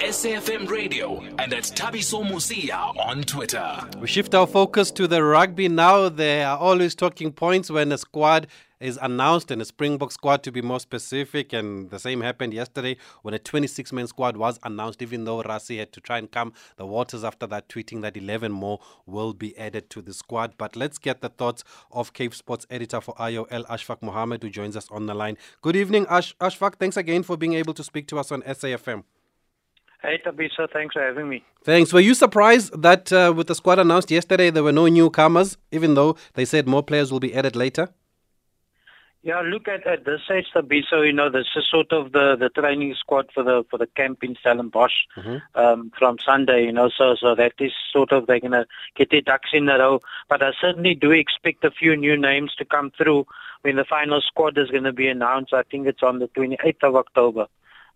SAFM Radio and at Thabiso Mosia on Twitter. We shift our focus to the rugby now. There are always talking points when a squad is announced and a Springbok squad to be more specific. And the same happened yesterday when a 26 man squad was announced, even though Rassie had to try and calm the waters after that, tweeting that 11 more will be added to the squad. But let's get the thoughts of Cape Sports editor for IOL, Ashfaq Mohammed, who joins us on the line. Good evening, Ash- Ashfaq. Thanks again for being able to speak to us on SAFM. Hey, Thabiso, thanks for having me. Thanks. Were you surprised that uh, with the squad announced yesterday, there were no newcomers, even though they said more players will be added later? Yeah, look at at this stage, Thabiso. You know, this is sort of the, the training squad for the for the camp in Stellenbosch mm-hmm. um, from Sunday. You know, so so that is sort of they're gonna get their ducks in a row. But I certainly do expect a few new names to come through when the final squad is going to be announced. I think it's on the 28th of October.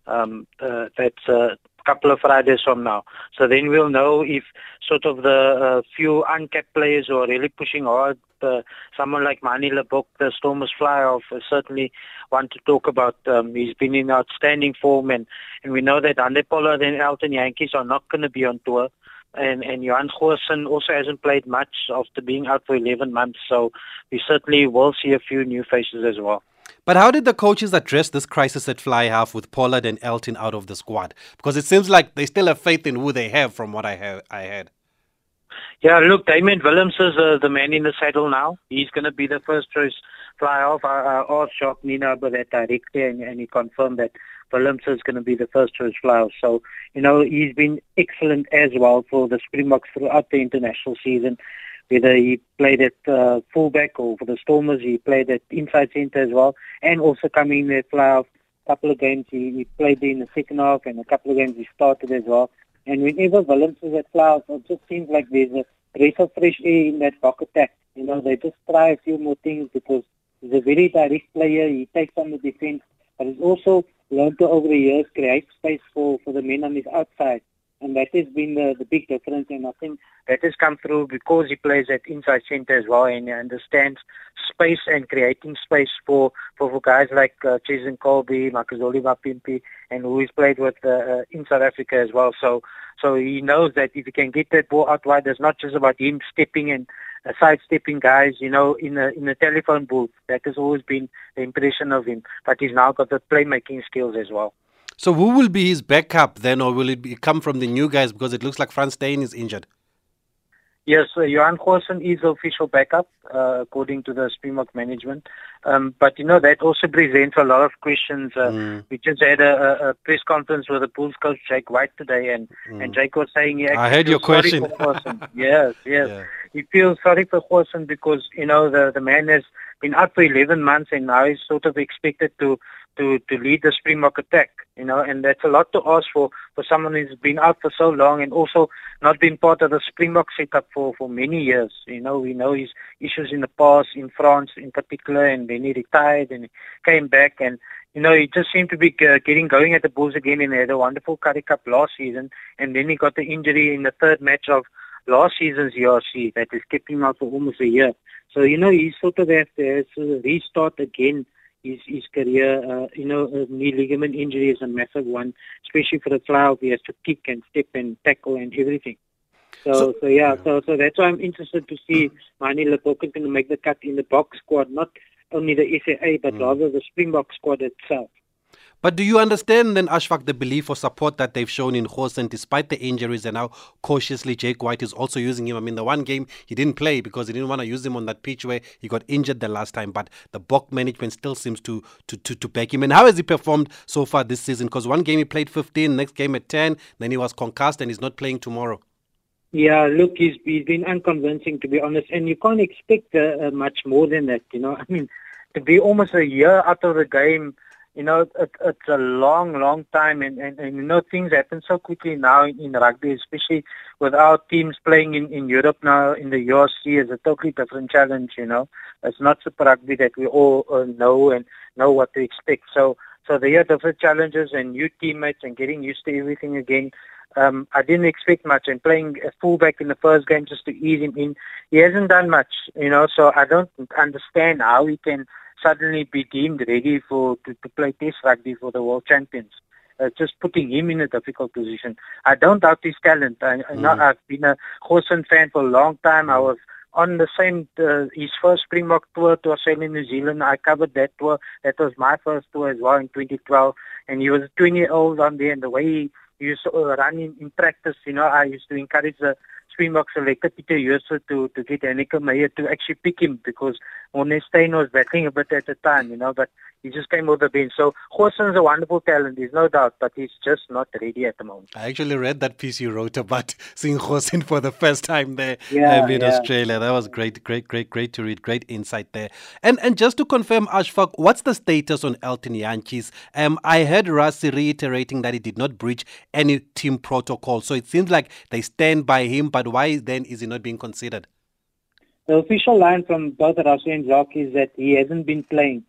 Um, uh, that's uh, couple of Fridays from now. So then we'll know if sort of the uh, few uncapped players who are really pushing hard, uh, someone like Manie Libbok, the Stormers fly off, uh, certainly want to talk about. Um, he's been in outstanding form, and, and we know that Handré Pollard and Elton Jantjies are not going to be on tour. And, and Johan Goosen also hasn't played much after being out for 11 months. So we certainly will see a few new faces as well. But how did the coaches address this crisis at fly half with Pollard and Elton out of the squad? Because it seems like they still have faith in who they have, from what I have I had. Yeah, look, Damian Willemse is uh, the man in the saddle now. He's going to be the first choice fly off. I, I asked Nienaber about that directly, and, and he confirmed that Willemse is going to be the first choice fly off. So, you know, he's been excellent as well for the Springboks throughout the international season whether he played at uh, fullback or for the Stormers, he played at inside centre as well, and also coming in there playoff. A couple of games he, he played in the second half, and a couple of games he started as well. And whenever Willems is at playoff, it just seems like there's a breath of fresh air in that Bok attack. You know, they just try a few more things because he's a very direct player. He takes on the defense, but he's also learned to over the years create space for, for the men on his outside and that has been the, the big difference. And I think that has come through because he plays at inside centre as well, and he understands space and creating space for for, for guys like uh, Jason Kolbe, Makazole Mapimpi, and who he's played with uh, uh, in South Africa as well. So so he knows that if he can get that ball out wide, it's not just about him stepping and uh, sidestepping guys, you know, in a in a telephone booth. That has always been the impression of him, but he's now got the playmaking skills as well. So who will be his backup then, or will it be, come from the new guys because it looks like Frans Steyn is injured? Yes, uh, Johan is the official backup, uh, according to the Springbok management. Um, but, you know, that also presents a lot of questions. Uh, mm. We just had a, a, press conference with the Bulls coach, Jake White, today, and, mm. and Jake was saying he I heard your question. yes, yes. Yeah. He feels sorry for Goosen because, you know, the, the man has been out for 11 months and now he's sort of expected to to to lead the Springbok attack, you know, and that's a lot to ask for for someone who's been out for so long and also not been part of the Springbok setup for for many years. You know, we know his issues in the past in France in particular, and then he retired and came back and. You know, he just seemed to be getting going at the Bulls again, and had a wonderful Currie Cup last season, and then he got the injury in the third match of last season's URC that has kept him out for almost a year. So, you know, he sort of has to restart again his, his career. Uh, you know, a knee ligament injury is a massive one, especially for the fly He has to kick and step and tackle and everything. So, so, so yeah, so so that's why I'm interested to see Manie Libbok going to make the cut in the Bok squad, not only the SAA, but mm. rather the Springbok squad itself. But do you understand then, Ashfaq, the belief or support that they've shown in Goosen despite the injuries and how cautiously Jake White is also using him? I mean, the one game he didn't play because he didn't want to use him on that pitch where he got injured the last time, but the Bok management still seems to, to, to, to back him. And how has he performed so far this season? Because one game he played 15, next game at 10, then he was concussed and he's not playing tomorrow. Yeah, look, he's, he's been unconvincing to be honest, and you can't expect uh, uh, much more than that. You know, I mean, to be almost a year out of the game you know, it, it's a long, long time, and, and, and you know, things happen so quickly now in, in rugby, especially with our teams playing in, in Europe now in the URC is a totally different challenge. You know, it's not Super Rugby that we all uh, know and know what to expect. So, so there are different challenges and new teammates and getting used to everything again. Um, I didn't expect much, and playing a fullback in the first game just to ease him in, he hasn't done much. You know, so I don't understand how he can suddenly be deemed ready for to, to play Test rugby for the World Champions. uh, just putting him in a difficult position. I don't doubt his talent. I, mm. not, I've been a Goosen fan for a long time. I was on the same uh, his first Springbok tour to Australia, New Zealand. I covered that tour. That was my first tour as well in 2012. And he was 20 year old on there, and the way he used to run in, in practice, you know, I used to encourage the Springbok selector Peter Jooste to to get Heyneke Meyer to actually pick him because Steyn was battling a bit at the time, you know, but he just came off the bench. So Goosen's a wonderful talent, there's no doubt, but he's just not ready at the moment. I actually read that piece you wrote about seeing Goosen for the first time there yeah, um, in yeah. Australia. That was great, great, great, great to read. Great insight there. And and just to confirm, Ashfaq, what's the status on Elton Jantjies? Um, I heard Rassie reiterating that he did not breach any team protocol. So it seems like they stand by him, but why then is he not being considered? The official line from both Rassie and Jacques is that he hasn't been playing.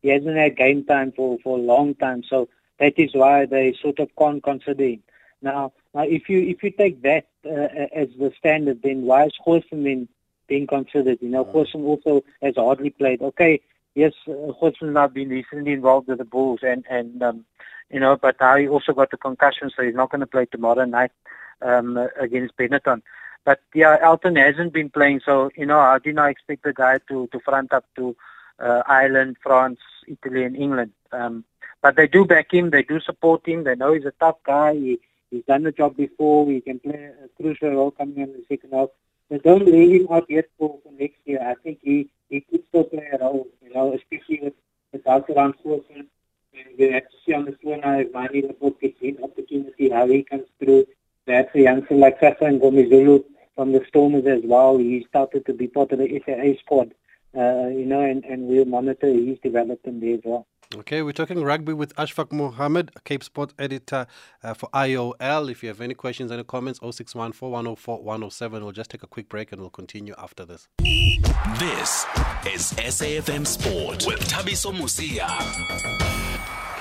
He hasn't had game time for, for a long time. So that is why they sort of can't consider him. Now, now if you if you take that uh, as the standard, then why is then being considered? You know, Goosen also has hardly played. Okay, yes, uh, Goosen's not been recently involved with the Bulls, and and um, you know, but now he also got a concussion, so he's not going to play tomorrow night um, against Benetton. But yeah, Elton hasn't been playing, so you know I did not expect the guy to to front up to uh, Ireland, France, Italy, and England. Um, but they do back him, they do support him. They know he's a tough guy. He, he's done the job before. He can play a crucial role coming in the second half. They don't leave him out yet for, for next year. I think he he could still play a role, you know, especially with the doubt around Goosen. And we have to see on the tour now if Manie Libbok gets his opportunity, how he comes through. Perhaps a youngster like Sacha Mngomezulu from the Stormers as well. He started to be part of the SAA squad, uh, you know, and, and we'll monitor his development there as well. Okay, we're talking rugby with Ashfaq Mohammed, Cape Sport editor uh, for IOL. If you have any questions, any comments, 061 107. We'll just take a quick break and we'll continue after this. This is SAFM Sport with Thabiso Mosia.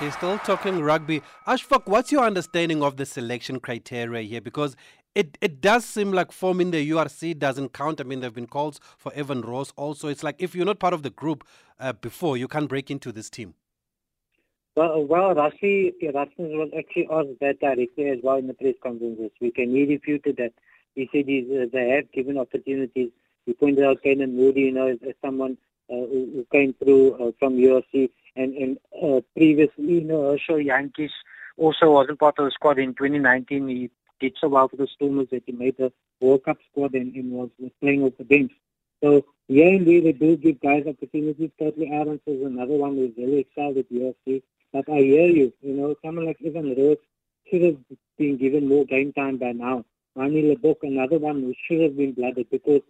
Okay, still talking rugby. Ashfaq, what's your understanding of the selection criteria here? Because it, it does seem like forming the URC doesn't count. I mean, there have been calls for Evan Roos also. It's like if you're not part of the group uh, before, you can't break into this team. Well, well Rassie Erasmus was actually asked that directly as well in the press conferences. We can he refuted that. He said uh, they have given opportunities. He pointed out Kanan Moodie, you know, as, as someone who, who, came through uh, from URC. And, and uh, previously, you know, Herschel Jantjies also wasn't part of the squad in 2019. He did so well for the Stormers that he made the World Cup squad and, and was, was playing off the bench. So yeah, there they do give guys opportunities. Curtly Arons is another one who's really excited at URC. But I hear you, you know, someone like Evan Roos should have been given more game time by now. Manie Libbok, another one who should have been blooded because,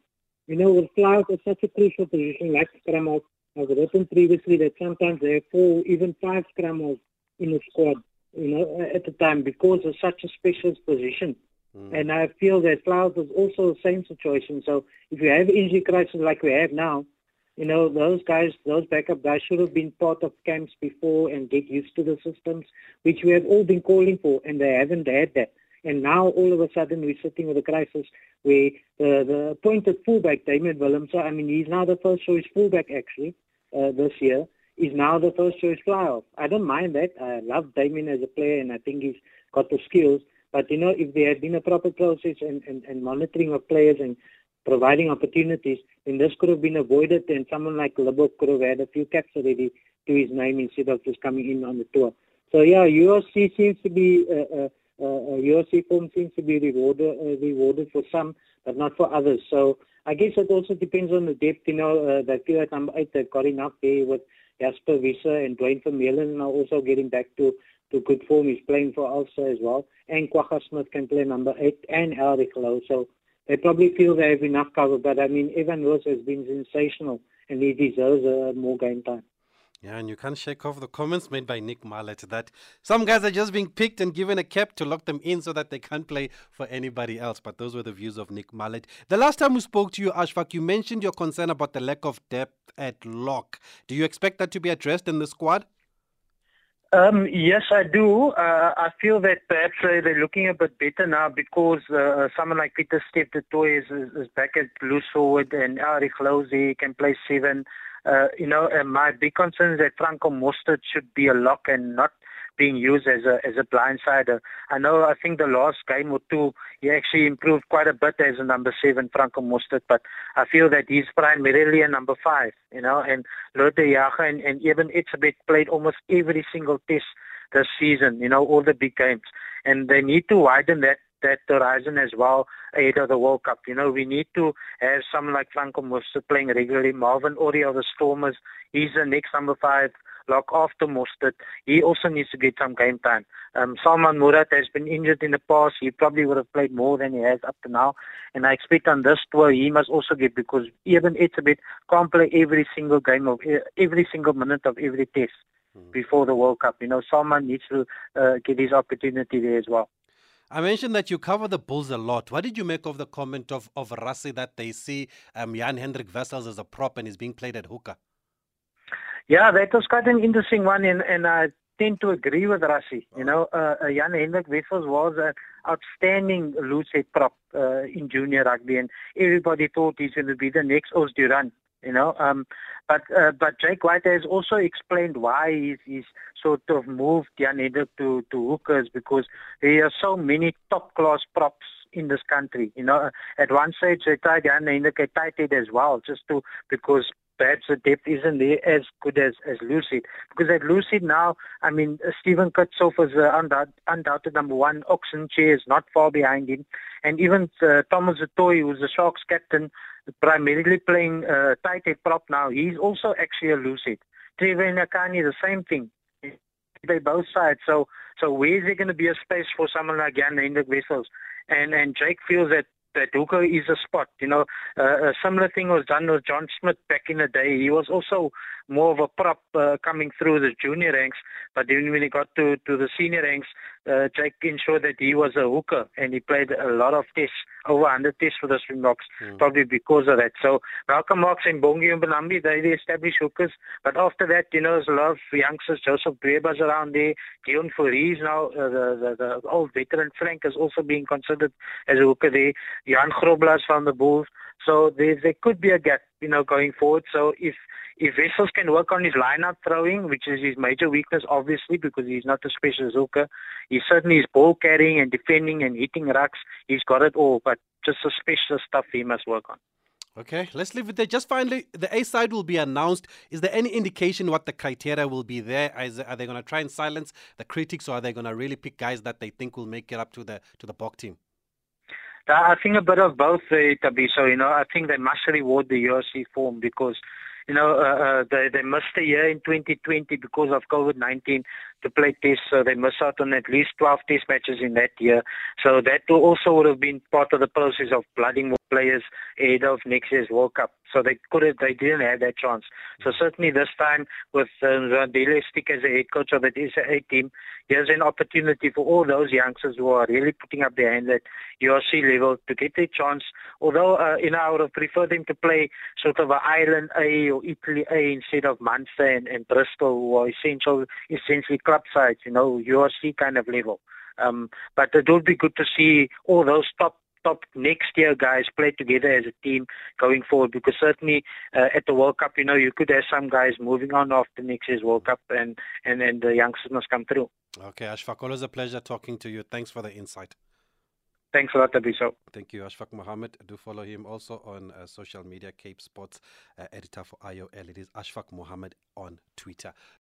you know, with is such a crucial position like scrum half. I've written previously that sometimes there are four, even five scrum halves in a squad you know, at the time because of such a specialist position. Mm. And I feel that Flyers is also the same situation. So if you have injury crisis like we have now, you know, those guys, those backup guys should have been part of camps before and get used to the systems, which we have all been calling for, and they haven't had that. And now all of a sudden we're sitting with a crisis where the, the appointed fullback, Damian Willemse, I mean, he's now the first choice fullback actually uh, this year is now the first choice flyoff. I don't mind that. I love Damian as a player and I think he's got the skills. But, you know, if there had been a proper process and, and, and monitoring of players and providing opportunities, then this could have been avoided and someone like Libbok could have had a few caps already to his name instead of just coming in on the tour. So, yeah, URC seems to be, uh, uh, uh, URC form seems to be rewarded, uh, rewarded for some, but not for others. So, I guess it also depends on the depth, you know, uh, they feel like number eight, they've got enough with Jasper Wiese and Duane Vermeulen are also getting back to, to good form. He's playing for Ulster as well. And Kwagga Smith can play number eight and Elrigh Louw. So they probably feel they have enough cover. But I mean, Evan Roos has been sensational and he deserves uh, more game time. Yeah, and you can't shake off the comments made by Nick Mallett that some guys are just being picked and given a cap to lock them in so that they can't play for anybody else. But those were the views of Nick Mallett. The last time we spoke to you, Ashfaq, you mentioned your concern about the lack of depth at lock. Do you expect that to be addressed in the squad? Um, yes, I do. Uh, I feel that perhaps uh, they're looking a bit better now because uh, someone like Pieter-Steph is, is, is, back at loose forward and Elrigh Louw can play seven. Uh, you know, my big concern is that Franco Mostert should be a lock and not being used as a as a blindsider. I know. I think the last game or two, he actually improved quite a bit as a number seven, Franco Mostert. But I feel that he's primarily a number five. You know, and Lood de Jager and, and even Etzebeth played almost every single test this season. You know, all the big games, and they need to widen that that horizon as well ahead of the World Cup. You know, we need to have someone like Franco Mostert playing regularly. Marvin Orie of the Stormers, he's the next number five lock after Mostert. He also needs to get some game time. Um, Salmaan Moerat has been injured in the past. He probably would have played more than he has up to now. And I expect on this tour he must also get because even Etzebeth can't play every single game of every single minute of every test mm. before the World Cup. You know, Salmaan needs to uh, get his opportunity there as well. I mentioned that you cover the Bulls a lot. What did you make of the comment of, of Rassie that they see um, Jan Hendrik Wessels as a prop and he's being played at hooker? Yeah, that was quite an interesting one, and, and I tend to agree with Rassie. You know, uh, uh, Jan Hendrik Wessels was an outstanding loose prop uh, in junior rugby, and everybody thought he's going to be the next Os du Randt you know. Um, but uh, but Jake White has also explained why he's, he's sort of moved Hendrik to to hookers because there are so many top class props in this country. You know, at one stage they tried at tight head as well, just to because perhaps the depth isn't there as good as, as loosehead. Because at loosehead now, I mean, Steven Kitshoff is the undoubt, undoubted number one. Ox Nché is not far behind him. And even uh, Thomas du Toit, who's the Sharks captain, primarily playing uh, tight head prop now, he's also actually a loosehead. Trevor Nyakane, the same thing. They both sides. So, so where is there going to be a space for someone like Jan Hendrik Wessels? And and Jake feels that that hooker is a spot. You know, uh, a similar thing was done with John Smit back in the day. He was also more of a prop uh, coming through the junior ranks, but then when he got to, to the senior ranks, uh, Jake ensured that he was a hooker and he played a lot of tests, over 100 tests for the Springboks, mm. probably because of that. So Malcolm Marx and Bongi and Mbonambi, they the established hookers, but after that, you know, there's a lot of youngsters, Joseph Dweba's around there, Deon Fourie now, uh, the, the, the old veteran Frank is also being considered as a hooker there, Johan Grobbelaar from the Bulls. So there, there could be a gap, you know, going forward. So if if Wessels can work on his line-out throwing, which is his major weakness, obviously, because he's not a specialist hooker, he certainly is ball carrying and defending and hitting rucks. He's got it all, but just the specialist stuff he must work on. Okay, let's leave it there. Just finally, the A side will be announced. Is there any indication what the criteria will be there? Is, are they going to try and silence the critics, or are they going to really pick guys that they think will make it up to the to the Bok team? I think a bit of both, uh, Thabiso. You know, I think they must reward the URC form because you know, uh, uh, they, they missed a year in 2020 because of COVID-19 to play tests, so they missed out on at least 12 test matches in that year. So that also would have been part of the process of blooding more players ahead of next year's World Cup. So they couldn't, they didn't have that chance. So certainly this time with uh, Mzwandile Stick as a head coach of the SA team, here's an opportunity for all those youngsters who are really putting up their hands at URC level to get their chance. Although, uh, you know, I would have preferred them to play sort of an Ireland A or Italy A instead of Munster and, and Bristol, who are essential, essentially club sides, you know, URC kind of level. Um, but it would be good to see all those top top next year guys play together as a team going forward because certainly uh, at the World Cup, you know, you could have some guys moving on after next year's World Cup and, and, and the youngsters must come through. Okay, Ashfaq, always a pleasure talking to you. Thanks for the insight. Thanks a lot, Abiso. Thank you, Ashfaq Mohammed. Do follow him also on uh, social media, Cape Sports uh, editor for IOL. It is Ashfaq Mohammed on Twitter.